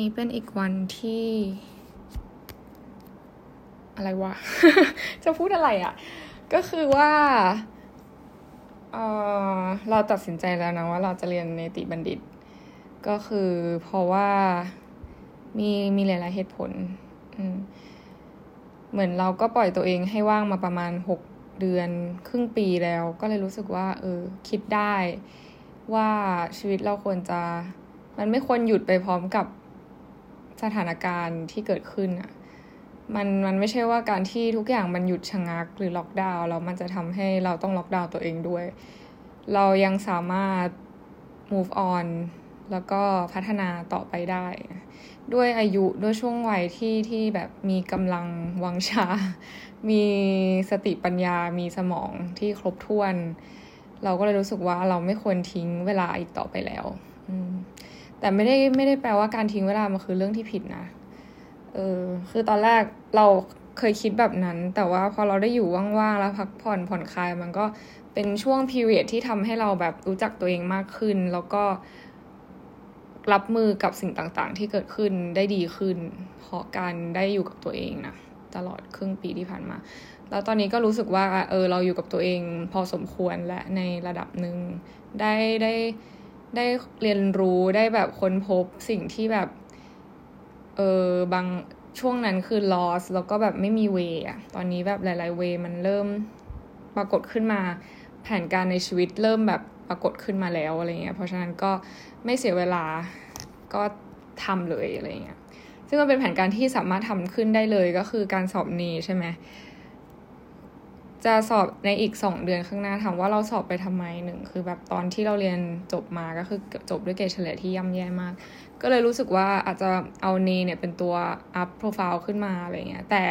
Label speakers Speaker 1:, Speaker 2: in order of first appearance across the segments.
Speaker 1: นี้เป็นอีกวันที่ อะไรวะ จะพูดอะไรอะ่ะ ก็คือว่าเออเราตัดสินใจแล้วนะว่าเราจะเรียนเนติบัณฑิต ก็คือเพราะว่ามีมีหลายๆเหตุผล เหมือนเราก็ปล่อยตัวเองให้ว่างมาประมาณหกเดือนครึ่งปีแล้ว ก็เลยรู้สึกว่า เออ คิดได้ว่าชีวิตเราควรจะ มันไม่ควรหยุดไปพร้อมกับ สถานการณ์ที่เกิดขึ้นอะมันมันไม่ใช่ว่าการที่ทุกอย่างมันหยุดชะงักหรือล็อกดาวน์แล้วมันจะทำให้เราต้องล็อกดาวน์ตัวเองด้วย เรายังสามารถ move on แล้วก็พัฒนาต่อไปได้ ด้วยอายุด้วยช่วงวัยที่ที่แบบมีกำลังวังชา มีสติปัญญา มีสมองที่ครบถ้วน เราก็เลยรู้สึกว่าเราไม่ควรทิ้งเวลาอีกต่อไปแล้ว แต่ไม่ได้ไม่ได้แปลว่าการทิ้งเวลามันคือเรื่องที่ผิดนะ เออคือตอนแรกเราเคยคิดแบบนั้น แต่ว่าพอเราได้อยู่ว่างๆแล้วพักผ่อนผ่อนคลายมันก็เป็นช่วงพีเรียดที่ทำให้เราแบบรู้จักตัวเองมากขึ้น แล้วก็รับมือกับสิ่งต่างๆ ที่เกิดขึ้นได้ดีขึ้น เพราะการได้อยู่กับตัวเองนะตลอดครึ่งปีที่ผ่านมา แล้วตอนนี้ก็รู้สึกว่าเออเราอยู่กับตัวเองพอสมควรและในระดับหนึ่งได้ได้ได้ ได้เรียนรู้ได้แบบค้นพบสิ่งที่แบบ เออบางช่วงนั้นคือ loss แล้วก็แบบไม่มีเวอะตอนนี้แบบหลาย ๆ เวมันเริ่มปรากฏขึ้นมา แผนการในชีวิตเริ่มแบบปรากฏขึ้นมาแล้วอะไรเงี้ย เพราะฉะนั้นก็ไม่เสียเวลาก็ทำเลยอะไรเงี้ย ซึ่งมันเป็นแผนการที่สามารถทำขึ้นได้เลยก็คือการสอบเนใช่ไหม จะสอบในอีกสองเดือนข้างหน้าถามว่าเราสอบไปทำไมหนึ่งคือแบบตอนที่เราเรียนจบมาก็คือจบด้วยเกรดเฉลี่ยที่ย่ำแย่มาก ก็เลยรู้สึกว่าอาจจะเอาเนเนี่ยเป็นตัวอัพโปรไฟล์ขึ้นมาอะไรเงี้ยแต่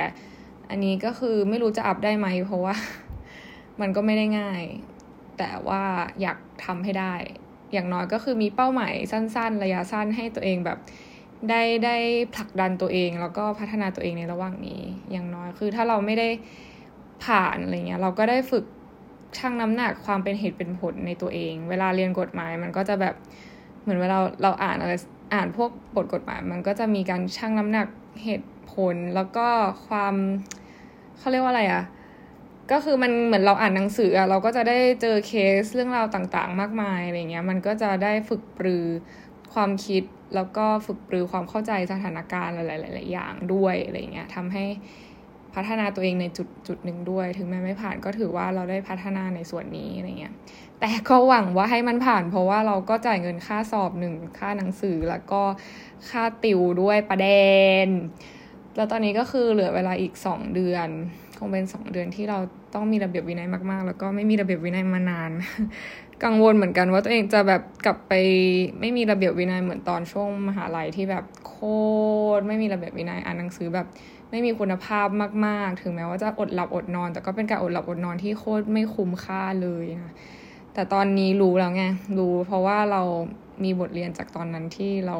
Speaker 1: อันนี้ก็คือไม่รู้จะอัพได้ไหมเพราะว่ามันก็ไม่ได้ง่าย แต่ว่าอยากทำให้ได้ อย่างน้อยก็คือมีเป้าหมายสั้น ๆ ระยะสั้นให้ตัวเองแบบได้ได้ผลักดันตัวเองแล้วก็พัฒนาตัวเองในระหว่างนี้ อย่างน้อยคือถ้าเราไม่ได้ ผ่านอะไรเงี้ยเราก็ได้ฝึกชั่งน้ำหนักความเป็นเหตุเป็นผลในตัวเอง เวลาเรียนกฎหมายมันก็จะแบบเหมือนเวลาเราอ่านอะไรอ่านพวกบทกฎหมาย มันก็จะมีการชั่งน้ำหนักเหตุผลแล้วก็ความเขาเรียกว่าอะไรอะก็คือมันเหมือนเราอ่านหนังสืออะเราก็จะได้เจอเคสเรื่องราวต่างๆ มากมายอะไรเงี้ยมันก็จะได้ฝึกปรือความคิดแล้วก็ฝึกปรือความเข้าใจสถานการณ์หลายๆอย่างด้วยอะไรเงี้ยทำให้ พัฒนาตัวเองในจุดจุดหนึ่งด้วย ถึงแม้ไม่ผ่านก็ถือว่าเราได้พัฒนาในส่วนนี้อะไรเงี้ยแต่ก็หวังว่าให้มันผ่าน เพราะว่าเราก็จ่ายเงินค่าสอบหนึ่งค่าหนังสือแล้วก็ค่าติวด้วยประเด็นแล้วตอนนี้ก็คือเหลือเวลาอีกสองเดือน คงเป็นสองเดือนที่เราต้องมีระเบียบวินัยมาก ๆ แล้วก็ไม่มีระเบียบวินัยมานาน กังวลเหมือนกันว่าตัวเองจะแบบกลับไปไม่มีระเบียบวินัยเหมือนตอนช่วงมหาลัยที่แบบโคตรไม่มีระเบียบวินัยอ่านหนังสือแบบไม่มีคุณภาพมาก ๆ ถึงแม้ว่าจะอดหลับอดนอน แต่ก็เป็นการอดหลับอดนอนที่โคตรไม่คุ้มค่าเลยนะแต่ตอนนี้รู้แล้วไงรู้เพราะว่าเรามีบทเรียนจากตอนนั้นที่เรา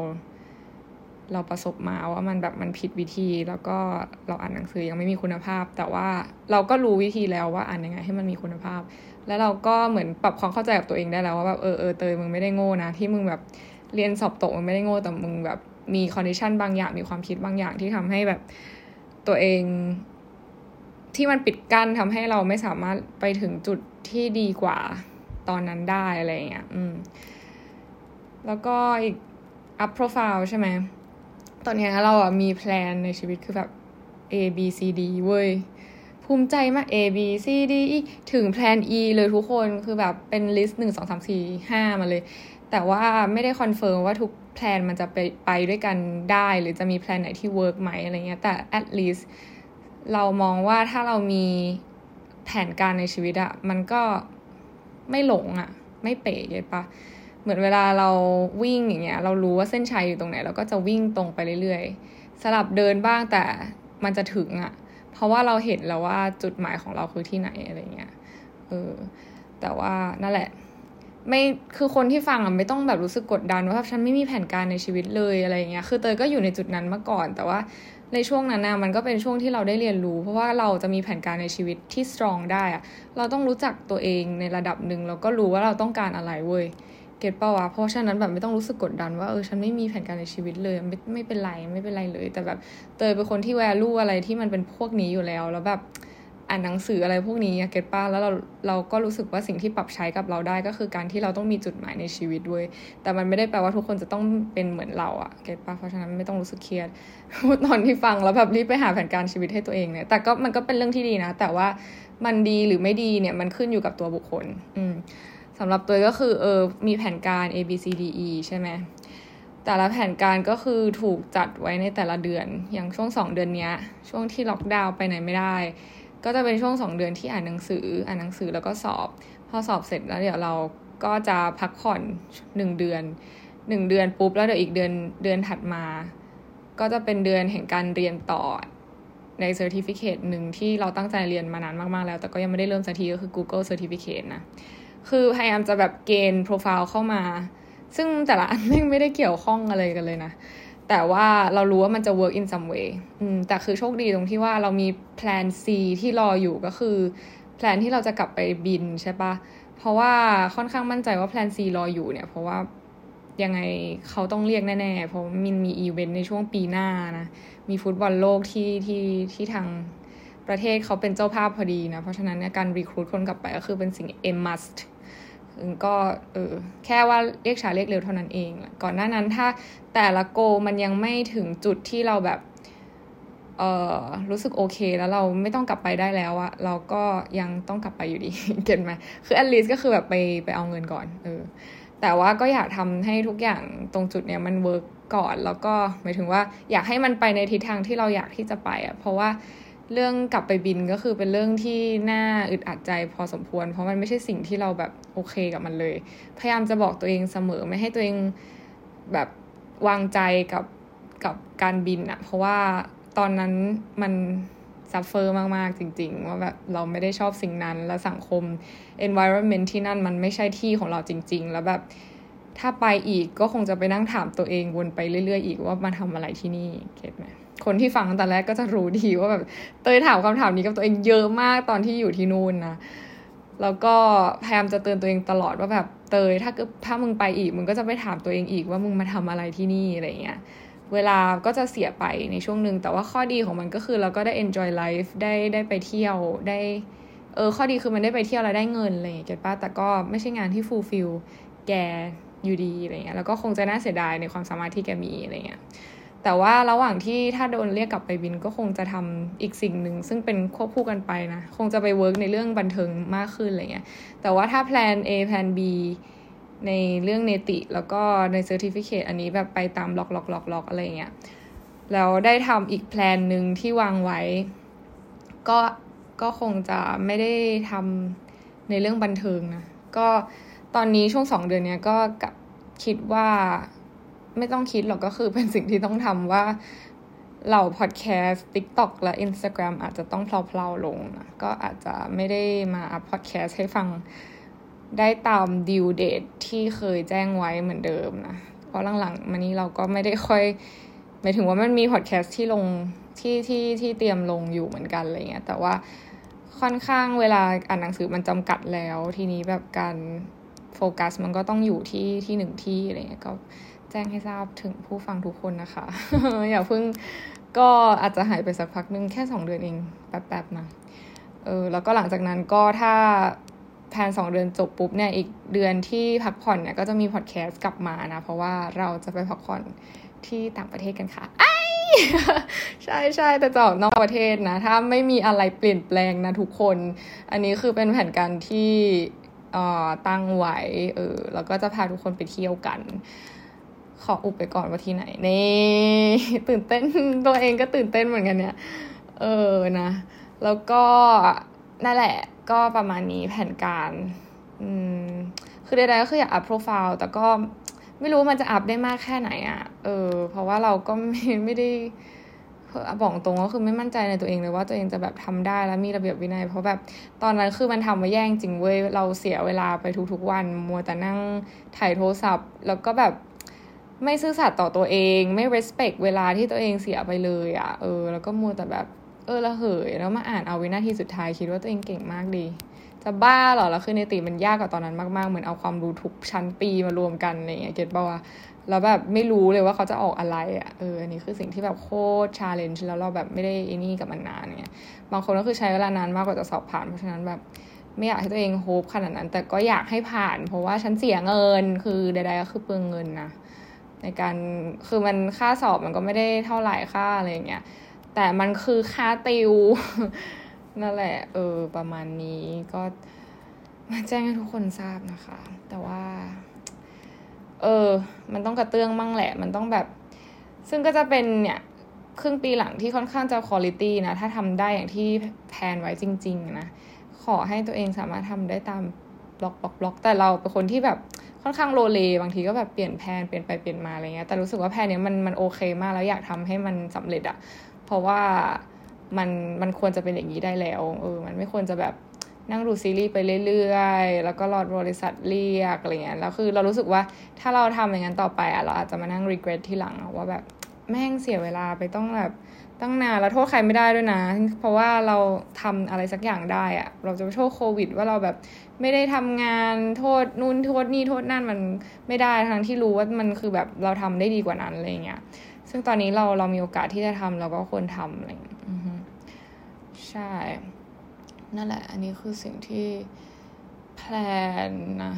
Speaker 1: เราประสบมาว่ามันแบบมันผิดวิธี แล้วก็เราอ่านหนังสือยังไม่มีคุณภาพ แต่ว่าเราก็รู้วิธีแล้วว่าอ่านยังไงให้มันมีคุณภาพ แล้วเราก็เหมือนปรับความเข้าใจกับตัวเองได้แล้วว่าแบบเออเออเตยมึงไม่ได้โง่นะ ที่มึงแบบเรียนสอบตกมึงไม่ได้โง่แต่มึงแบบมี condition บางอย่างมีความคิดบางอย่างที่ทำให้แบบตัวเอง ที่มันปิดกั้นทำให้เราไม่สามารถไปถึงจุดที่ดีกว่าตอนนั้นได้อะไรเงี้ยอืม แล้วก็อีก up profile ใช่ไหม ตอนนี้เราอะมี plan ในชีวิตคือแบบ A B C D เว้ย ภูมิใจมาก A B C D E ถึงแพลน E เลยทุกคนคือแบบเป็น list หนึ่งสองสามสี่ห้ามาเลย แต่ว่าไม่ได้ confirm ว่าทุก plan มันจะไปไปด้วยกันได้ หรือจะมี plan ไหนที่ work ไหมอะไรเงี้ยแต่ at least เรามองว่าถ้าเรามีแผนการในชีวิตอะมันก็ไม่หลงอะไม่เป๋เลยปะเหมือนเวลาเราวิ่งอย่างเงี้ย เรารู้ว่าเส้นชัยอยู่ตรงไหน เราก็จะวิ่งตรงไปเรื่อยๆ สลับเดินบ้างแต่มันจะถึงอะ่ะ เพราะว่าเราเห็นแล้วว่าจุดหมายของเราคือที่ไหนอะไรเงี้ยเออแต่ว่านั่นแหละ ไม่คือคนที่ฟังอะไม่ต้องแบบรู้สึกกดดันว่าฉันไม่มีแผนการในชีวิตเลยอะไรเงี้ยคือเตยก็อยู่ในจุดนั้นมาก่อน แต่ว่าในช่วงนั้นนะมันก็เป็นช่วงที่เราได้เรียนรู้ เพราะว่าเราจะมีแผนการในชีวิตที่สตรองได้อะเราต้องรู้จักตัวเองในระดับหนึ่งแล้วก็รู้ว่าเราต้องการอะไรเว้ย เก็ตป้าวะเพราะฉะนั้นแบบไม่ต้องรู้สึกกดดันว่าเออฉันไม่มีแผนการในชีวิตเลยไม่ไม่เป็นไรไม่เป็นไรเลย แต่แบบเตยเป็นคนที่แวลูอะไรที่มันเป็นพวกนี้อยู่แล้วแล้วแบบอ่านหนังสืออะไรพวกนี้เก็ตป้าแล้วเราเราก็รู้สึกว่าสิ่งที่ปรับใช้กับเราได้ก็คือการที่เราต้องมีจุดหมายในชีวิตด้วยแต่มันไม่ได้แปลว่าทุกคนจะต้องเป็นเหมือนเราอะเก็ตป้าเพราะฉะนั้นไม่ต้องรู้สึกเครียดตอนที่ฟังแล้วแบบรีบไปหาแผนการชีวิตให้ตัวเองเนี่ยแต่ก็มันก็เป็นเรื่องที่ดีนะ แต่ว่ามันดีหรือไม่ดีเนี่ยมันขึ้นอยู่กับตัวบุคคล อืม สำหรับตัวก็คือเออมีแผนการ A B C D E ใช่ไหมแต่ละแผนการก็คือถูกจัดไว้ในแต่ละเดือน อย่างช่วงสองเดือนนี้ช่วงที่ล็อกดาวน์ไปไหนไม่ได้ ก็จะเป็นช่วงสองเดือนที่อ่านหนังสือ อ่านหนังสือแล้วก็สอบ พอสอบเสร็จแล้วเดี๋ยวเราก็จะพักผ่อนหนึ่งเดือนหนึ่งเดือนปุ๊บแล้วเดี๋ยวอีกเดือนเดือนถัดมา ก็จะเป็นเดือนแห่งการเรียนต่อในเซอร์ติฟิเคตหนึ่งที่เราตั้งใจเรียนมานานมากๆแล้ว แต่ก็ยังไม่ได้เริ่มสักทีก็คือ Google Certificate นะ คือพยายามจะแบบเกณฑ์โปรไฟล์เข้ามา ซึ่งแต่ละอันไม่ได้เกี่ยวข้องอะไรกันเลยนะ แต่ว่าเรารู้ว่ามันจะ work in some way อืมแต่คือโชคดีตรงที่ว่าเรามีแพลน C ที่รออยู่ก็คือplan ที่เราจะกลับไปบินใช่ปะเพราะว่าค่อนข้างมั่นใจว่าแพลน C รออยู่เนี่ย เพราะว่ายังไงเขาต้องเรียกแน่ๆ เพราะมันมีอีเวนต์ในช่วงปีหน้านะ มีฟุตบอลโลกที่ที่ที่ทางประเทศเขาเป็นเจ้าภาพพอดีนะ เพราะฉะนั้นการ recruit คนกลับไปก็คือเป็นสิ่ง a must ก็เออแค่ว่าเรียกช้าเรียกเร็วเท่านั้นเอง ก่อนหน้านั้นถ้าแต่ละ goal มันยังไม่ถึงจุดที่เราแบบเออรู้สึกโอเคแล้วเราไม่ต้องกลับไปได้แล้วอะเราก็ยังต้องกลับไปอยู่ดี get ไหมคือ at least ก็คือแบบไปไปเอาเงินก่อนเออแต่ว่าก็อยากทำให้ทุกอย่างตรงจุดเนี้ยมัน work ก่อนแล้วก็หมายถึงว่าอยากให้มันไปในทิศทางที่เราอยากที่จะไปอะเพราะว่า เรื่องกลับไปบินก็คือเป็นเรื่องที่น่าอึดอัดใจพอสมควร เพราะมันไม่ใช่สิ่งที่เราแบบโอเคกับมันเลย พยายามจะบอกตัวเองเสมอไม่ให้ตัวเองแบบวางใจกับกับการบินอะเพราะว่าตอนนั้นมัน suffer มาก ๆ จริง ๆ ว่าแบบเราไม่ได้ชอบสิ่งนั้น และสังคม environment ที่นั่นมันไม่ใช่ที่ของเราจริง ๆ แล้วแบบถ้าไปอีกก็คงจะไปนั่งถามตัวเองวนไปเรื่อย ๆ อีกว่ามาทำอะไรที่นี่ get ไหม คนที่ฟังตั้งแต่แรกก็จะรู้ดีว่าแบบเตยถามคำถามนี้กับตัวเองเยอะมากตอนที่อยู่ที่นู่นนะแล้วก็พยายามจะเตือนตัวเองตลอดว่าแบบเตยถ้าถ้ามึงไปอีกมึงก็จะไปถามตัวเองอีกว่ามึงมาทำอะไรที่นี่อะไรเงี้ยเวลาก็จะเสียไปในช่วงหนึ่งแต่ว่าข้อดีของมันก็คือเราก็ได้ enjoy life ได้ได้ไปเที่ยวได้เออข้อดีคือมันได้ไปเที่ยวแล้วได้เงินอะไรอย่างเงี้ยเก็ตป้าแต่ก็ไม่ใช่งานที่ fulfill แกอยู่ดีอะไรเงี้ยแล้วก็คงจะน่าเสียดายในความสามารถที่แกมีอะไรเงี้ย แต่ว่าระหว่างที่ถ้าโดนเรียกกลับไปบินก็คงจะทำอีกสิ่งหนึ่งซึ่งเป็นควบคู่กันไปนะ คงจะไปเวิร์กในเรื่องบันเทิงมากขึ้นอะไรเงี้ยแต่ว่าถ้าแพลน A แพลน B ในเรื่องเนติแล้วก็ใน certificate อันนี้แบบไปตามล็อกล็อกล็อกล็อกอะไรเงี้ยแล้วได้ทำอีก plan หนึ่งที่วางไว้ ก็ก็คงจะไม่ได้ทำในเรื่องบันเทิงนะ ก็ตอนนี้ช่วงสองเดือนเนี้ยก็คิดว่า ไม่ต้องคิดหรอกก็คือเป็นสิ่งที่ต้องทำว่าเหล่าพอดแคสต์ TikTok และ Instagram อาจจะต้องเพลาๆลงนะก็อาจจะไม่ได้มา up พอดแคสต์ให้ฟังได้ตาม due date ที่เคยแจ้งไว้เหมือนเดิมนะ เพราะหลังๆมานี้เราก็ไม่ได้ค่อยหมายถึงว่ามันมีพอดแคสต์ที่ลงที่ที่ที่เตรียมลงอยู่เหมือนกันอะไรเงี้ยแต่ว่าค่อนข้างเวลาอ่านหนังสือมันจำกัดแล้ว ทีนี้แบบการโฟกัสมันก็ต้องอยู่ที่ที่หนึ่งที่อะไรเงี้ยก็ แจ้งให้ทราบถึงผู้ฟังทุกคนนะคะ อย่าเพิ่งก็อาจจะหายไปสักพักนึงแค่สองเดือนเองแป๊บๆนะเออแล้วก็หลังจากนั้นก็ถ้าแพนสองเดือนจบปุ๊บเนี่ยอีกเดือนที่พักผ่อนเนี่ยก็จะมีพอดแคสต์กลับมานะ เพราะว่าเราจะไปพักผ่อนที่ต่างประเทศกันค่ะไอใช่ใช่แต่จะออกนอกประเทศนะ ถ้าไม่มีอะไรเปลี่ยนแปลงนะทุกคน อันนี้คือเป็นแผนการที่ตั้งไว้เออแล้วก็จะพาทุกคนไปเที่ยวกัน ขออุบไปก่อนว่าที่ไหนนี่ตื่นเต้นตัวเองก็ตื่นเต้นเหมือนกันเนี่ย เออนะ แล้วก็นั่นแหละก็ประมาณนี้แผนการอืมคือใดๆก็คืออยากอัพโปรไฟล์แต่ก็ไม่รู้มันจะอัพได้มากแค่ไหนอะ่ะ เออ เพราะว่าเราก็ไม่ไม่ได้บอกตรงก็คือไม่มั่นใจในตัวเองเลยว่าตัวเองจะแบบทำได้แล้วมีระเบียบวินัย เพราะแบบตอนนั้นคือมันทำมาแย่งจริงเว้ยเราเสียเวลาไปทุกๆวัน มัวแต่นั่งถ่ายโทรศัพท์ แล้วก็แบบ ไม่ซื่อสัตย์ต่อตัวเอง ไม่ respect เวลาที่ตัวเองเสียไปเลยอะ่ะ เออ แล้วก็มัวแต่แบบ เอ้อระเหย แล้วมาอ่านเอาวินาทีสุดท้ายคิดว่าตัวเองเก่งมากดี จะบ้าเหรอ แล้วคือเนติมันยากกว่าตอนนั้นมากๆ เหมือนเอาความรู้ทุกชั้นปีมารวมกันอะไรเงี้ย get ป่าวะแล้วแบบไม่รู้เลยว่าเขาจะออกอะไรอะ เออ อันนี้คือสิ่งที่แบบโคตร challenge แล้วเราแบบไม่ได้อยู่กับมันนานเนี่ยบางคนก็คือใช้เวลานานมากกว่าจะสอบผ่าน เพราะฉะนั้นแบบไม่อยากให้ตัวเองโฮปขนาดนั้น แต่ก็อยากให้ผ่าน เพราะว่าฉันเสียเงิน คือใดๆก็คือเปลืองเงินนะ ในการคือมันค่าสอบมันก็ไม่ได้เท่าไหร่ค่าอะไรเงี้ยแต่มันคือค่าติวนั่นแหละ เออ ประมาณนี้ก็มาแจ้งให้ทุกคนทราบนะคะ แต่ว่า เออ มันต้องกระเตื้องมั่งแหละ มันต้องแบบ ซึ่งก็จะเป็นเนี่ยครึ่งปีหลังที่ค่อนข้างจะคุณภาพนะ ถ้าทำได้อย่างที่แพนไว้จริง ๆ นะ ขอให้ตัวเองสามารถทำได้ตาม บล็อกบล็อกบล็อกแต่เราเป็นคนที่แบบค่อนข้างโลเลบางทีก็แบบเปลี่ยนแพนเปลี่ยนไปเปลี่ยนมาอะไรเงี้ยแต่รู้สึกว่าแพนเนี้ยมันมันโอเคมากแล้วอยากทำให้มันสำเร็จอะเพราะว่ามันมันควรจะเป็นอย่างนี้ได้แล้วเออมันไม่ควรจะแบบนั่งดูซีรีส์ไปเรื่อยๆ แล้วก็รอบริษัทเรียกอะไรเงี้ยแล้วคือเรารู้สึกว่าถ้าเราทำอย่างนั้นต่อไปอะเราอาจจะมานั่ง regret ที่หลังว่าแบบแม่งเสียเวลาไปต้องแบบ ตั้งนานแล้วโทษใครไม่ได้ด้วยนะ เพราะว่าเราทำอะไรสักอย่างได้อะเราจะไปโทษโควิด ว่าเราแบบไม่ได้ทำงานโทษนู่นโทษนี่โทษนั่นมันไม่ได้ทั้งที่รู้ว่ามันคือแบบเราทำได้ดีกว่านั้นอะไรเงี้ยซึ่งตอนนี้เราเรามีโอกาสที่จะทำเราก็ควรทำอะไรเงี้ยใช่ นั่นแหละ อันนี้คือสิ่งที่แพลนนะ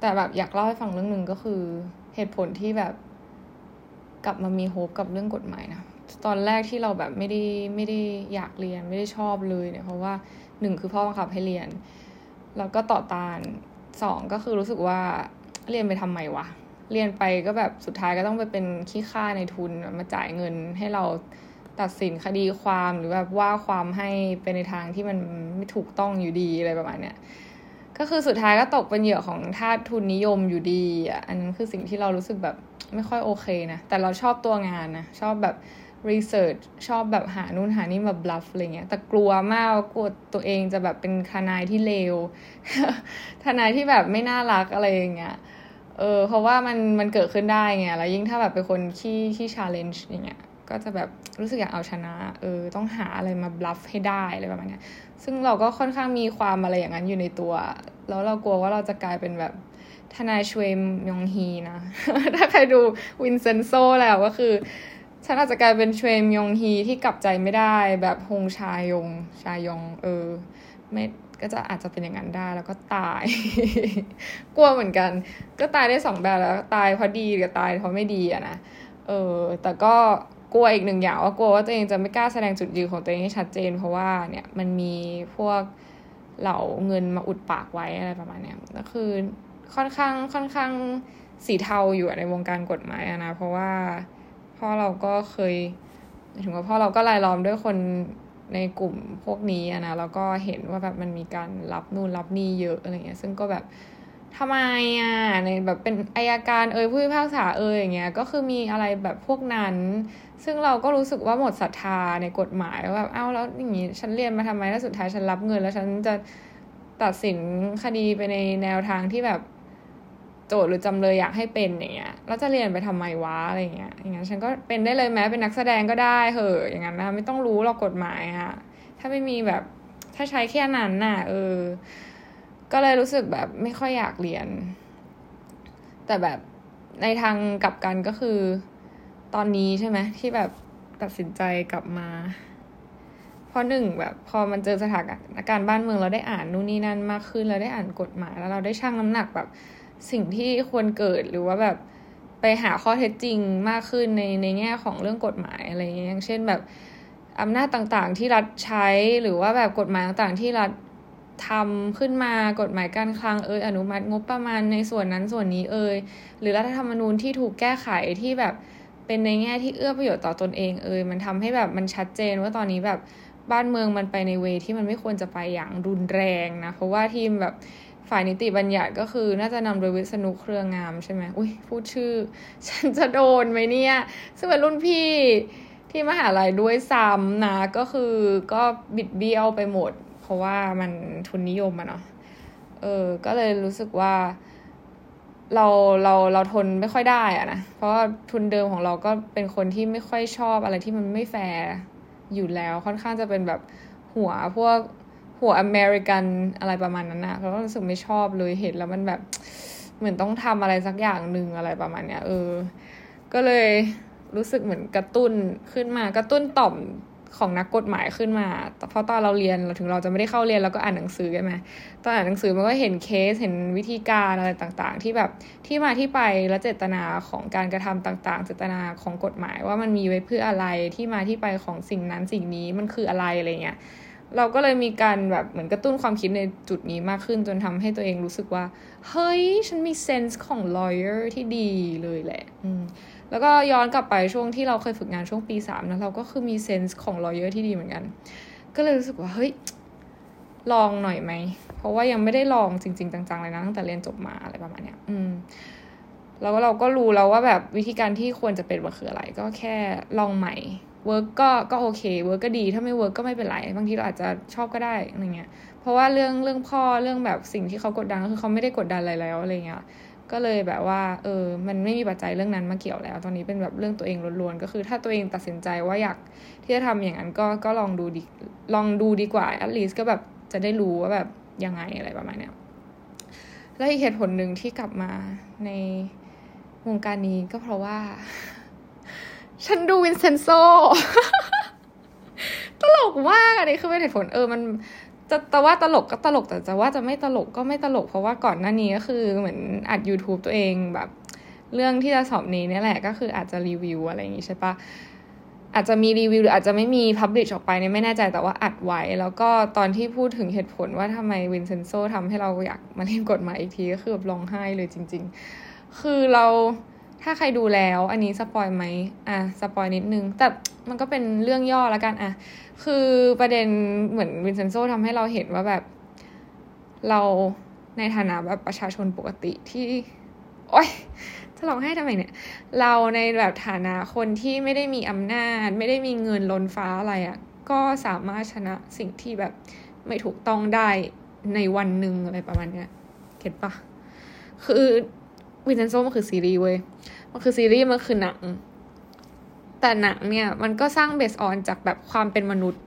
Speaker 1: แต่แบบอยากเล่าให้ฟังเรื่องหนึ่งก็คือเหตุผลที่แบบกลับมามีโฮปกับเรื่องกฎหมายนะ ตอนแรกที่เราแบบไม่ได้ไม่ได้อยากเรียนไม่ได้ชอบเลยเนี่ยเพราะว่าหนึ่งคือพ่อบังคับให้เรียน แล้วก็ต่อตานสองก็คือรู้สึกว่าเรียนไปทำไมวะเรียนไปก็แบบสุดท้ายก็ต้องไปเป็นขี้ข้าในทุนมาจ่ายเงินให้เราตัดสินคดีความหรือแบบว่าความให้ไปในทางที่มันไม่ถูกต้องอยู่ดีอะไรประมาณเนี้ยก็คือสุดท้ายก็ตกเป็นเหยื่อของทาสทุนนิยมอยู่ดีอะอันนั้นคือสิ่งที่เรารู้สึกแบบไม่ค่อยโอเคนะแต่เราชอบตัวงานนะชอบแบบ research ชอบแบบหานู่นหานี่มา bluff อะไรเงี้ย แต่กลัวมากกลัวตัวเองจะแบบเป็นทนายที่เลวทนายที่แบบไม่น่ารักอะไรอย่างเงี้ยเออเพราะว่ามันมันเกิดขึ้นได้ไงแล้วยิ่งถ้าแบบเป็นคนที่ที่ challenge อย่างเงี้ยก็จะแบบรู้สึกอยากเอาชนะเออต้องหาอะไรมาบลัฟให้ได้อะไรประมาณนี้ซึ่งเราก็ค่อนข้างมีความอะไรอย่างนั้นอยู่ในตัว แล้วเรากลัวว่าเราจะกลายเป็นแบบทนายชเวมยองฮีนะ ถ้าใครดูวินเซนโซแล้วก็คือ ฉันอาจจะกลายเป็นเวมยองฮีที่กลับใจไม่ได้ แบบฮงชายงชายงเออไม่ก็จะอาจจะเป็นอย่างนั้นได้แล้วก็ตาย กลัวเหมือนกัน ก็ตายได้สองแบบแล้วตายเพราะดีกับตายเพราะไม่ดีอะนะเออแต่ก็กลัวอีกหนึ่งอย่างว่ากลัวว่าตัวเองจะไม่กล้าแสดงจุดยืนของตัวเองให้ชัดเจน เพราะว่าเนี่ยมันมีพวกเหล่าเงินมาอุดปากไว้อะไรประมาณเนี้ยก็คือค่อนข้างค่อนข้างสีเทาอยู่ในวงการกฎหมายนะเพราะว่า พ่อเราก็เคยถึงว่าพ่อเราก็รายล้อมด้วยคนในกลุ่มพวกนี้นะแล้วก็เห็นว่าแบบมันมีการรับนู่นรับนี่เยอะอะไรเงี้ย ซึ่งก็แบบทำไมอะในแบบเป็นอายการเอ่ยผู้พิพากษาเอ่ยอย่างเงี้ยก็คือมีอะไรแบบพวกนั้น ซึ่งเราก็รู้สึกว่าหมดศรัทธาในกฎหมายว่าแบบเอ้าแล้วอย่างงี้ฉันเรียนมาทำไมแล้วสุดท้ายฉันรับเงิน แล้วฉันจะตัดสินคดีไปในแนวทางที่แบบ โจทย์หรือจำเลยอยากให้เป็นอย่างเงี้ยแล้วจะเรียนไปทำไมวะอะไรเงี้ยอย่างงั้นฉันก็เป็นได้เลยแม้เป็นนักแสดงก็ได้เหอะอย่างนั้นนะไม่ต้องรู้หรอกกฎหมายอะถ้าไม่มีแบบถ้าใช้แค่นั้นน่ะเออ ก็เลยรู้สึกแบบไม่ค่อยอยากเรียน แต่แบบในทางกลับกันก็คือ ตอนนี้ใช่ไหมที่แบบตัดสินใจกลับมาเพราะหนึ่งแบบพอมันเจอสถานการณ์บ้านเมืองเราได้อ่านนู่นนี่นั่นมากขึ้นเราได้อ่านกฎหมายแล้วเราได้ชั่งน้ำหนักแบบ สิ่งที่ควรเกิดหรือว่าแบบไปหาข้อเท็จจริงมากขึ้นในในแง่ของเรื่องกฎหมายอะไรอย่างเงี้ยอย่างเช่นแบบอำนาจต่างๆที่รัฐใช้หรือว่าแบบกฎหมายต่างๆที่รัฐทำขึ้นมากฎหมายการคลังเอยอนุมัติงบประมาณในส่วนนั้นส่วนนี้เอยหรือรัฐธรรมนูญที่ถูกแก้ไขที่แบบเป็นในแง่ที่เอื้อประโยชน์ต่อตนเองเอยมันทำให้แบบมันชัดเจนว่าตอนนี้แบบบ้านเมืองมันไปในเวที่มันไม่ควรจะไปอย่างรุนแรงนะเพราะว่าทีมแบบ ฝ่ายนิติบัญญัติก็คือน่าจะนำโดยวิษณุเครืองามใช่ไหมอุ้ยพูดชื่อ ฉันจะโดนไหมเนี่ย ซึ่งเป็นรุ่นพี่ที่มหาลัยด้วยซ้ำนะก็คือก็บิดเบี้ยวไปหมด เพราะว่ามันทุนนิยมอะเนาะเออ ก็เลยรู้สึกว่า เราเราเราทนไม่ค่อยได้อะนะ เพราะทุนเดิมของเราก็เป็นคนที่ไม่ค่อยชอบอะไรที่มันไม่แฟร์อยู่แล้วค่อนข้างจะเป็นแบบหัวพวก หัวอเมริกันอะไรประมาณนั้นนะเราก็รู้สึกไม่ชอบเลยเห็นแล้วมันแบบเหมือนต้องทำอะไรสักอย่างหนึ่งอะไรประมาณเนี้ยเออ ก็เลยรู้สึกเหมือนกระตุ้นขึ้นมากระตุ้นต่อมของนักกฎหมายขึ้นมา เพราะตอนเราเรียนเราถึงเราจะไม่ได้เข้าเรียนเราก็อ่านหนังสือกันไหมตอนอ่านหนังสือมันก็เห็นเคสเห็นวิธีการอะไรต่างๆ ที่แบบที่มาที่ไปและเจตนาของการกระทำต่างๆ เจตนาของกฎหมายว่ามันมีไว้เพื่ออะไรที่มาที่ไปของสิ่งนั้นสิ่งนี้มันคืออะไรอะไรเงี้ย เราก็เลยมีการแบบเหมือนกระตุ้นความคิดในจุดนี้มากขึ้น จนทำให้ตัวเองรู้สึกว่า เฮ้ย ฉันมี sense ของ lawyer ที่ดีเลยแหละอืมแล้วก็ย้อนกลับไปช่วงที่เราเคยฝึกงานช่วงปีสามนะเราก็คือมี sense ของ lawyer ที่ดีเหมือนกัน ก็เลยรู้สึกว่าเฮ้ยลองหน่อยไหม เพราะว่ายังไม่ได้ลองจริง ๆ จังๆเลยนะตั้งแต่เรียนจบมาอะไรประมาณเนี้ย อืมแล้วเราก็รู้แล้วว่าแบบวิธีการที่ควรจะเป็นมันคืออะไร ก็แค่ลองใหม่ work ก็ก็โอเค work ก็ดีถ้าไม่ work ก็ไม่เป็นไรบางทีเราอาจจะชอบก็ได้อะไรเงี้ยเพราะว่าเรื่องเรื่องพ่อเรื่องแบบสิ่งที่เขากดดันก็คือเขาไม่ได้กดดันอะไรแล้วอะไรเงี้ยก็เลยแบบว่าเออมันไม่มีปัจจัยเรื่องนั้นมาเกี่ยวแล้ว ตอนนี้เป็นแบบเรื่องตัวเองล้วนๆก็คือ ถ้าตัวเองตัดสินใจว่าอยากที่จะทำอย่างนั้นก็ก็ลองดูดีลองดูดีกว่า at least ก็แบบจะได้รู้ว่าแบบยังไงอะไรประมาณเนี้ยและอีกเหตุผลหนึ่งที่กลับมาในวงการนี้ก็เพราะว่า ฉันดูวินเซนโซตลกมากอันนี้คือเป็นเหตุผลเออมันจะแต่ว่าตลกก็ตลกแต่จะว่าจะไม่ตลกก็ไม่ตลก เพราะว่าก่อนหน้านี้ก็คือเหมือนอัด YouTube ตัวเองแบบ เรื่องที่จะสอบนี้นี่แหละก็คืออาจจะรีวิวอะไรอย่างงี้ใช่ปะอาจจะมีรีวิวหรืออาจจะไม่มี publish ออกไปเนี่ยไม่แน่ใจแต่ว่าอัดไว้ แล้วก็ตอนที่พูดถึงเหตุผลว่าทำไมวินเซนโซทำให้เราอยากมาเรียนกฎหมายอีกทีก็คือแบบร้องไห้เลยจริง ๆ คือเรา ถ้าใครดูแล้วอันนี้ spoil ไหมอะ spoil นิดนึง แต่มันก็เป็นเรื่องย่อแล้วกันอะคือประเด็นเหมือนวินเซนโซทำให้เราเห็นว่าแบบ เราในฐานะแบบประชาชนปกติที่ โอ๊ยจะร้องไห้ทำไมเนี่ย เราในแบบฐานะคนที่ไม่ได้มีอำนาจ ไม่ได้มีเงินล้นฟ้าอะไรอะ่ะ ก็สามารถชนะสิ่งที่แบบไม่ถูกต้องได้ในวันหนึ่งอะไรประมาณเนี้ย get ปะคือ วินเซนโซมันคือซีรีส์เว้ย มันคือซีรีส์มันคือหนัง แต่หนังเนี่ย มันก็สร้าง based on จากแบบความเป็นมนุษย์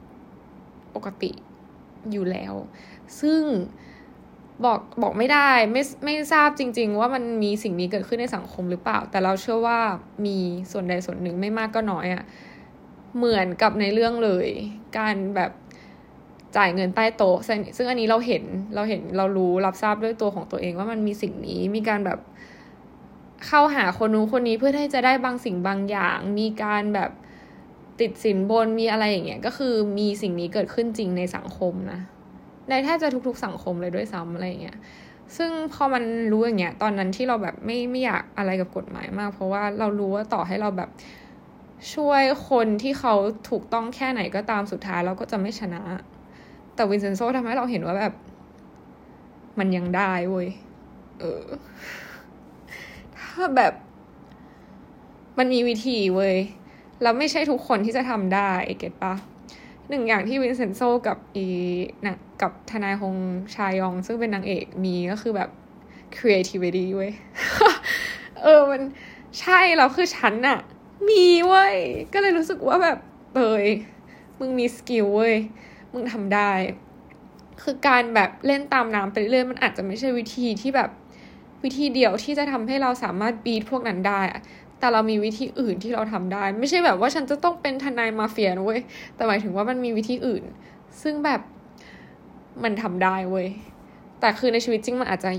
Speaker 1: ปกติอยู่แล้ว ซึ่งบอกบอกไม่ได้ไม่ไม่ทราบจริง ๆ ว่ามันมีสิ่งนี้เกิดขึ้นในสังคมหรือเปล่า แต่เราเชื่อว่ามีส่วนใดส่วนหนึ่งไม่มากก็น้อยอะ่ะเหมือนกับในเรื่องเลย การแบบจ่ายเงินใต้โต๊ะซึ่งอันนี้เราเห็นเราเห็นเรารู้รับทราบด้วยตัวของตัวเองว่ามันมีสิ่งนี้มีการแบบ เข้าหาคนนู้นคนนี้เพื่อที่จะได้บางสิ่งบางอย่าง มีการแบบติดสินบนมีอะไรอย่างเงี้ยก็คือมีสิ่งนี้เกิดขึ้นจริงในสังคมนะ ในแทบจะทุกๆสังคมเลยด้วยซ้ำอะไรอย่างเงี้ยซึ่งพอมันรู้อย่างเงี้ยตอนนั้นที่เราแบบไม่ไม่อยากอะไรกับกฎหมายมาก เพราะว่าเรารู้ว่าต่อให้เราแบบช่วยคนที่เขาถูกต้องแค่ไหนก็ตามสุดท้ายเราก็จะไม่ชนะ แต่วินเซนโซทำให้เราเห็นว่าแบบ มันยังได้เว้ยเออ ถ้าแบบมันมีวิธีเว้ย แล้วไม่ใช่ทุกคนที่จะทำได้ get ปะหนึ่งอย่างที่วินเซนโซกับอีนะกับทนายฮงชายอง ซึ่งเป็นนางเอกมีก็คือแบบ creativity เว้ย เออมันใช่แล้วคือฉันอะมีเว้ย ก็เลยรู้สึกว่าแบบเอย มึงมีสกิลเว้ย มึงทำได้ คือการแบบเล่นตามน้ำไปเรื่อยมันอาจจะไม่ใช่วิธีที่แบบ วิธีเดียวที่จะทำให้เราสามารถบีทพวกนั้นได้อะแต่เรามีวิธีอื่นที่เราทำได้ ไม่ใช่แบบว่าฉันจะต้องเป็นทนายมาเฟียนะเว้ย แต่หมายถึงว่ามันมีวิธีอื่น ซึ่งแบบมันทำได้เว้ย แต่คือในชีวิตจริงมันอาจจะ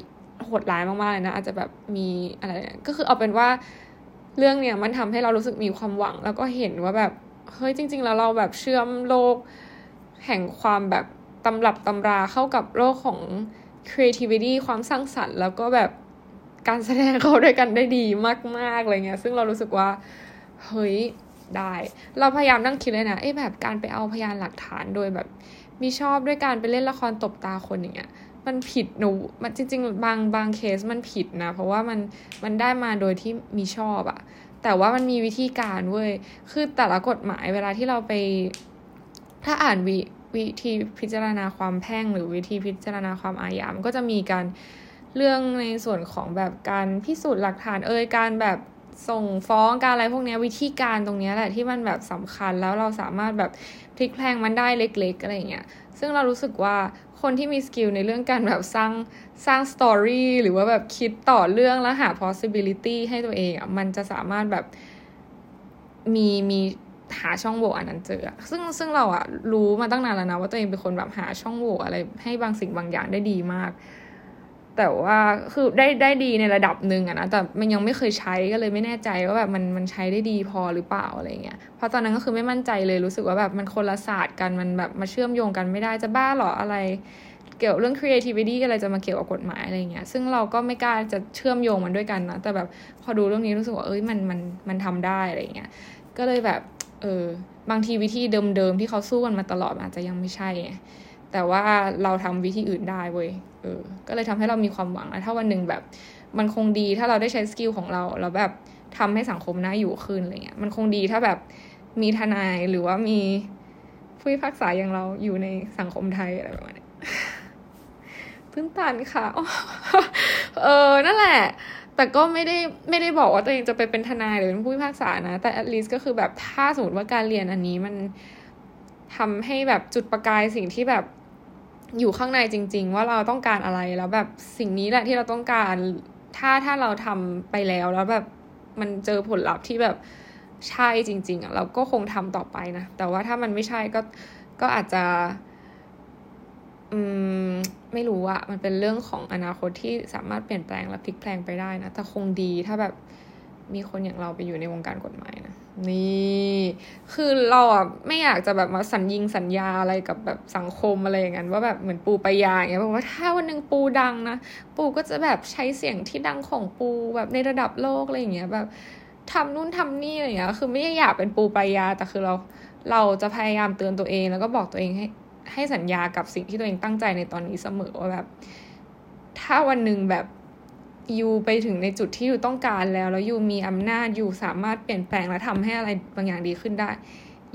Speaker 1: โหดร้ายมากๆเลยนะ อาจจะแบบมีอะไร ก็คือเอาเป็นว่าเรื่องเนี้ยมันทำให้เรารู้สึกมีความหวัง แล้วก็เห็นว่าแบบเฮ้ยจริง ๆ แล้วเราแบบเชื่อมโลก แห่งความแบบตำรับตำราเข้ากับโลกของ creativity ความสร้างสรรค์ แล้วก็แบบ การแสดงเขาด้วยกันได้ดีมากๆอะไรเงี้ย ซึ่งเรารู้สึกว่า เฮ้ยได้ เราพยายามนั่งคิดเลยนะเอ้แบบการไปเอาพยานหลักฐานโดยแบบมีชอบด้วยการไปเล่นละครตบตาคนอย่างเงี้ยมันผิดหนูมันจริง ๆ บางบางเคสมันผิดนะ เพราะว่ามันมันได้มาโดยที่มีชอบอะแต่ว่ามันมีวิธีการเว้ยคือแต่ละกฎหมายเวลาที่เราไป ถ้าอ่านวิวิธีพิจารณาความแพ่งหรือวิธีพิจารณาความอาญามันก็จะมีการ เรื่องในส่วนของแบบการพิสูจน์หลักฐานเอ่ยการแบบส่งฟ้องการอะไรพวกนี้วิธีการตรงนี้แหละที่มันแบบสำคัญแล้วเราสามารถแบบพลิกแพลงมันได้เล็กๆอะไรเงี้ยซึ่งเรารู้สึกว่าคนที่มี skill ในเรื่องการแบบสร้างสร้าง story หรือว่าแบบคิดต่อเรื่องแล้วหา possibility ให้ตัวเองอะมันจะสามารถแบบมีมีหาช่องโหว่อันนั้นเจอ ซึ่งซึ่งเราอะรู้มาตั้งนานแล้วนะว่าตัวเองเป็นคนแบบหาช่องโหว่อะไรให้บางสิ่งบางอย่างได้ดีมาก แต่ว่าคือได้ได้ดีในระดับหนึ่งอะนะแต่มันยังไม่เคยใช้ก็เลยไม่แน่ใจว่าแบบมันมันใช้ได้ดีพอหรือเปล่าอะไรเงี้ยเพราะตอนนั้นก็คือไม่มั่นใจเลยรู้สึกว่าแบบมันคนละศาสตร์กันมันแบบมาเชื่อมโยงกันไม่ได้จะบ้าหรออะไร เกี่ยวเรื่อง creativity อะไรจะมาเกี่ยวกับกฎหมายอะไรเงี้ยซึ่งเราก็ไม่กล้าจะเชื่อมโยงมันด้วยกันนะแต่แบบพอดูเรื่องนี้รู้สึกว่าเอ้ยมันมันมันทำได้อะไรเงี้ยก็เลยแบบเออบางทีวิธีเดิมๆที่เขาสู้กันมาตลอดอาจจะยังไม่ใช่ แต่ว่าเราทำวิธีอื่นได้เว้ยเออ ก็เลยทำให้เรามีความหวังแล้วถ้าวันหนึ่งแบบ มันคงดีถ้าเราได้ใช้สกิลของเราแล้วแบบทำให้สังคมน่าอยู่ขึ้นอะไรเงี้ย มันคงดีถ้าแบบมีทนายหรือว่ามีผู้พิพากษาอย่างเราอยู่ในสังคมไทยอะไรประมาณนี้ตื้นตันค่ะเออนั่นแหละ แต่ก็ไม่ได้ไม่ได้บอกว่าตัวเองจะไปเป็นทนายหรือเป็นผู้พิพากษานะ แต่ at least ก็คือแบบถ้าสมมติว่าการเรียนอันนี้มันทำให้แบบจุดประกายสิ่งที่แบบ อยู่ข้างในจริง ๆ ว่าเราต้องการอะไรแล้วแบบสิ่งนี้แหละที่เราต้องการถ้าถ้าเราทำไปแล้วแล้วแบบมันเจอผลลัพธ์ที่แบบใช่จริง ๆอะเราก็คงทำต่อไปนะ แต่ว่าถ้ามันไม่ใช่ก็ก็อาจจะ อืม ไม่รู้อะมันเป็นเรื่องของอนาคตที่สามารถเปลี่ยนแปลงและพลิกแปลงไปได้นะ แต่คงดีถ้าแบบ มีคนอย่างเราไปอยู่ในวงการกฎหมายนะนี่คือเราอะไม่อยากจะแบบมาสัญญิงสัญญาอะไรกับแบบสังคมอะไรอย่างนั้นว่าแบบเหมือนปูปยาอย่างเงี้ยบอกว่าถ้าวันหนึ่งปูดังนะปูก็จะแบบใช้เสียงที่ดังของปูแบบในระดับโลกอะไรอย่างเงี้ยแบบทำนู่นทำนี่อะไรอย่างเงี้ยคือไม่ได้อยากเป็นปูปยาแต่คือเราเราจะพยายามเตือนตัวเอง แล้วก็บอกตัวเองให้ให้สัญญากับสิ่งที่ตัวเองตั้งใจในตอนนี้เสมอว่าแบบ ถ้าวันหนึ่งแบบ ยูไปถึงในจุดที่ยูต้องการแล้ว แล้วยูมีอำนาจยูสามารถเปลี่ยนแปลงและทำให้อะไรบางอย่างดีขึ้นได้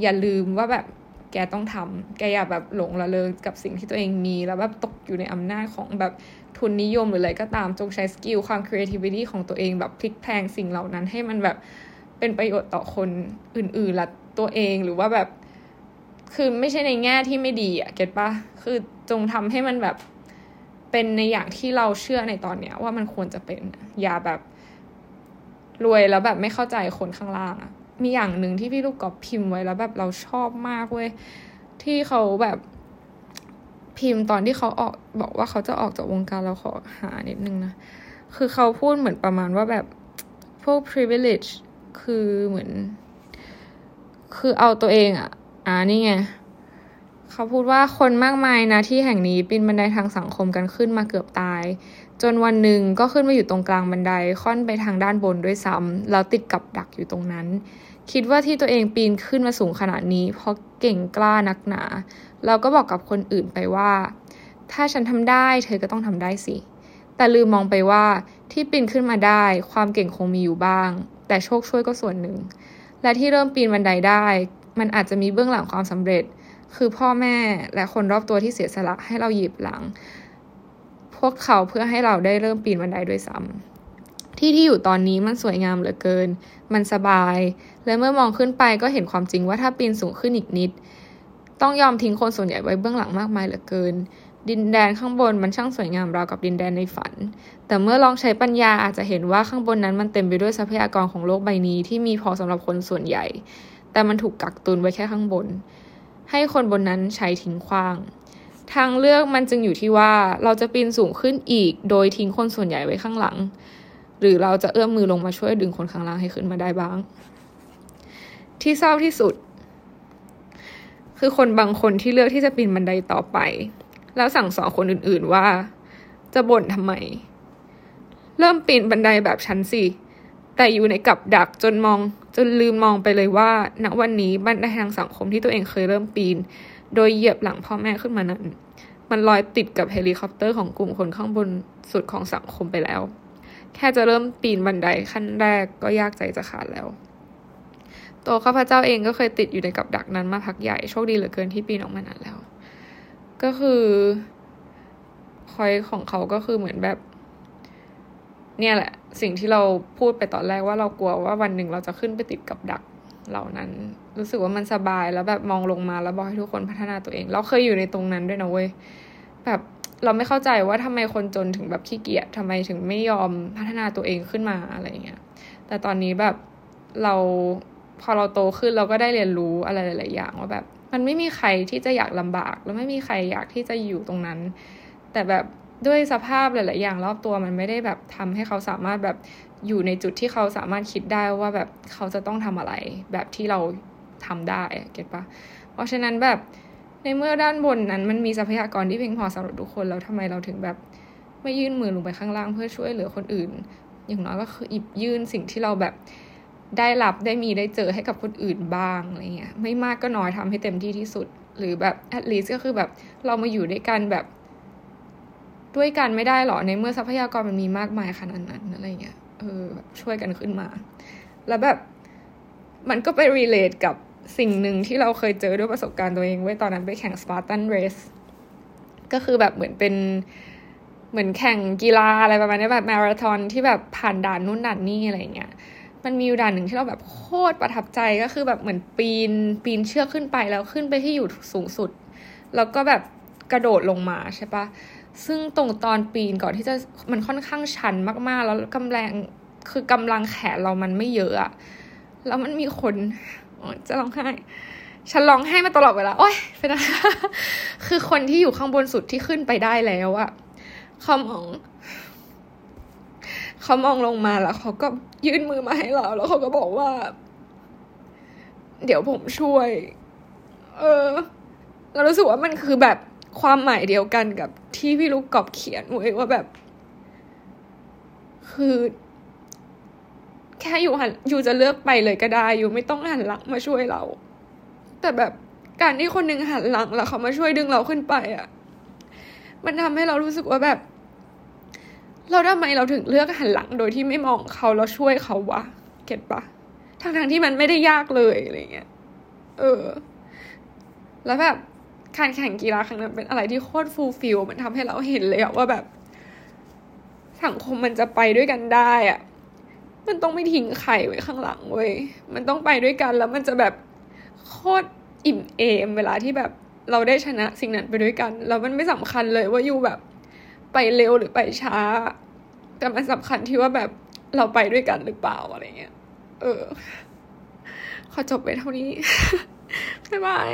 Speaker 1: อย่าลืมว่าแบบแกต้องทำแกอย่าแบบหลงละเลยกับสิ่งที่ตัวเองมี แล้วแบบตกอยู่ในอำนาจของแบบทุนนิยมหรืออะไรก็ตามจงใช้ skill ความ creativity ของตัวเองแบบพลิกแพลงสิ่งเหล่านั้นให้มันแบบเป็นประโยชน์ต่อคนอื่นๆและตัวเองหรือว่าแบบ คือไม่ใช่ในแง่ที่ไม่ดีอะ get ปะคือจงทำให้มันแบบ เป็นในอย่างที่เราเชื่อในตอนเนี้ย ว่ามันควรจะเป็นอย่าแบบรวยแล้วแบบไม่เข้าใจคนข้างล่างอะมีอย่างหนึ่งที่พี่ลูกกอบพิมพ์ไว้แล้วแบบเราชอบมากเว้ยที่เขาแบบพิมพ์ตอนที่เขาออกบอกว่าเขาจะออกจากวงการเราขอหานิดนึงนะ คือเขาพูดเหมือนประมาณว่าแบบพวก privilege คือเหมือน คือเอาตัวเองอะอ่านี่ไง เขาพูดว่าคนมากมายนะที่แห่งนี้ปีนบันไดทางสังคมกันขึ้นมาเกือบตาย จนวันหนึ่งก็ขึ้นมาอยู่ตรงกลางบันไดค่อนไปทางด้านบนด้วยซ้ำแล้วติดกับดักอยู่ตรงนั้น คิดว่าที่ตัวเองปีนขึ้นมาสูงขนาดนี้ เพราะเก่งกล้านักหนา เราก็บอกกับคนอื่นไปว่า ถ้าฉันทำได้ เธอก็ต้องทำได้สิ แต่ลืมมองไปว่าที่ปีนขึ้นมาได้ ความเก่งคงมีอยู่บ้าง แต่โชคช่วยก็ส่วนหนึ่ง และที่เริ่มปีนบันไดได้ มันอาจจะมีเบื้องหลังความสำเร็จ คือพ่อแม่และคนรอบตัวที่เสียสละให้เราหยิบหลัง พวกเขาเพื่อให้เราได้เริ่มปีนบันไดด้วยซ้ำที่ที่อยู่ตอนนี้มันสวยงามเหลือเกิน มันสบาย และเมื่อมองขึ้นไปก็เห็นความจริงว่าถ้าปีนสูงขึ้นอีกนิด ต้องยอมทิ้งคนส่วนใหญ่ไว้เบื้องหลังมากมายเหลือเกิน ดินแดนข้างบนมันช่างสวยงามราวกับดินแดนในฝัน แต่เมื่อลองใช้ปัญญาอาจจะเห็นว่าข้างบนนั้นมันเต็มไปด้วยทรัพยากรของโลกใบนี้ที่มีพอสำหรับคนส่วนใหญ่ แต่มันถูกกักตุนไว้แค่ข้างบน ให้คนบนนั้นใช้ทิ้งขว้าง ทางเลือกมันจึงอยู่ที่ว่าเราจะปีนสูงขึ้นอีก โดยทิ้งคนส่วนใหญ่ไว้ข้างหลัง หรือเราจะเอื้อมมือลงมาช่วยดึงคนข้างล่างให้ขึ้นมาได้บ้าง ที่เศร้าที่สุด คือคนบางคนที่เลือกที่จะปีนบันไดต่อไป แล้วสั่งสอนคนอื่นๆว่า จะบ่นทำไม เริ่มปีนบันไดแบบฉันสิ แต่อยู่ในกับดักจนมองจนลืมมองไปเลยว่า ณวันนี้บันไดทางสังคมที่ตัวเองเคยเริ่มปีน โดยเหยียบหลังพ่อแม่ขึ้นมานั้น มันลอยติดกับเฮลิคอปเตอร์ของกลุ่มคนข้างบนสุดของสังคมไปแล้ว แค่จะเริ่มปีนบันไดขั้นแรกก็ยากใจจะขาดแล้วตัวข้าพเจ้าเองก็เคยติดอยู่ในกับดักนั้นมาพักใหญ่โชคดีเหลือเกินที่ปีนออกมานานแล้ว ก็คือ quote ของเขาก็คือเหมือนแบบ เนี่ยแหละ สิ่งที่เราพูดไปตอนแรกว่าเรากลัวว่าวันหนึ่งเราจะขึ้นไปติดกับดักเหล่านั้น รู้สึกว่ามันสบายแล้วแบบมองลงมาแล้วบอกให้ทุกคนพัฒนาตัวเอง เราเคยอยู่ในตรงนั้นด้วยนะเว้ยแบบเราไม่เข้าใจว่าทำไมคนจนถึงแบบขี้เกียจทำไมถึงไม่ยอมพัฒนาตัวเองขึ้นมาอะไรเงี้ยแต่ตอนนี้แบบเราพอเราโตขึ้นเราก็ได้เรียนรู้อะไรหลาย ๆ อย่างว่าแบบ มันไม่มีใครที่จะอยากลำบาก แล้วไม่มีใครอยากที่จะอยู่ตรงนั้น แต่แบบ ด้วยสภาพหลาย ๆ อย่างรอบตัวมันไม่ได้แบบทำให้เขาสามารถแบบอยู่ในจุดที่เขาสามารถคิดได้ว่าแบบเขาจะต้องทำอะไร แบบที่เราทำได้เก็ตปะเพราะฉะนั้นแบบในเมื่อด้านบนนั้นมันมีทรัพยากรที่เพียงพอสำหรับทุกคนแล้วทำไมเราถึงแบบไม่ยื่นมือลงไปข้างล่างเพื่อช่วยเหลือคนอื่น อย่างน้อยก็คืออิบยื่นสิ่งที่เราแบบได้รับได้มีได้เจอให้กับคนอื่นบ้างอะไรเงี้ยไม่มากก็น้อยทำให้เต็มที่ที่สุด หรือแบบ at least ก็คือแบบเรามาอยู่ด้วยกันแบบ ด้วยกันไม่ได้หรอในเมื่อทรัพยากรมันมีมากมายขนาดนั้นอะไรเงี้ยเออช่วยกันขึ้นมา แล้วแบบมันก็ไป relate กับสิ่งหนึ่งที่เราเคยเจอด้วยประสบการณ์ตัวเองไว้ตอนนั้นไปแข่ง Spartan Race ก็คือแบบเหมือนเป็นเหมือนแข่งกีฬาอะไรประมาณนี้แบบมาราธอนที่แบบผ่านด่านนู่นด่านนี่อะไรเงี้ยมันมีอยู่ด่านหนึ่งที่เราแบบโคตรประทับใจก็คือแบบเหมือนปีนปีนเชือกขึ้นไปแล้วขึ้นไปที่อยู่สูงสุด แล้วก็แบบกระโดดลงมาใช่ปะ ซึ่งตรงตอนปีนก่อนที่จะมันค่อนข้างชันมากๆ แล้วกำลังคือกำลังแขนเรามันไม่เยอะอะแล้วมันมีคนจะร้องไห้ฉันร้องไห้มาตลอดเวลาโอ๊ยเป็นอะไรคือคนที่อยู่ข้างบนสุดที่ขึ้นไปได้แล้วอะเขามองเขามองลงมาแล้วเขาก็ยื่นมือมาให้เรา แล้วเขาก็บอกว่า เดี๋ยวผมช่วย เออ เรารู้สึกว่ามันคือแบบ ความหมายเดียวกันกับที่พี่ลูกกอบเขียนไว้ว่าแบบ คือ แค่อยู่หันอยู่จะเลือกไปเลยก็ได้ อยู่ไม่ต้องหันหลังมาช่วยเรา แต่แบบการที่คนหนึ่งหันหลังแล้วเขามาช่วยดึงเราขึ้นไปอะ่ะ มันทำให้เรารู้สึกว่าแบบ เราทำไมเราถึงเลือกหันหลังโดยที่ไม่มองเขาแล้วช่วยเขาวะเก็ตปะทั้งทั้งที่มันไม่ได้ยากเลยอะไรเงี้ยเออ แล้วแบบ การแข่งกีฬาครั้งนั้นเป็นอะไรที่โคตรฟูลฟิลมันทำให้เราเห็นเลยอะว่าแบบ สังคมมันจะไปด้วยกันได้อะมันต้องไม่ทิ้งใครไว้ข้างหลังเว้ยมันต้องไปด้วยกันแล้วมันจะแบบโคตรอิ่มเอม เวลาที่แบบเราได้ชนะสิ่งนั้นไปด้วยกันแล้วมันไม่สำคัญเลยว่าอยู่แบบไปเร็วหรือไปช้า แต่มันสำคัญที่ว่าแบบเราไปด้วยกันหรือเปล่าอะไรเงี้ย เออ ขอจบไปเท่านี้ บ๊ายบาย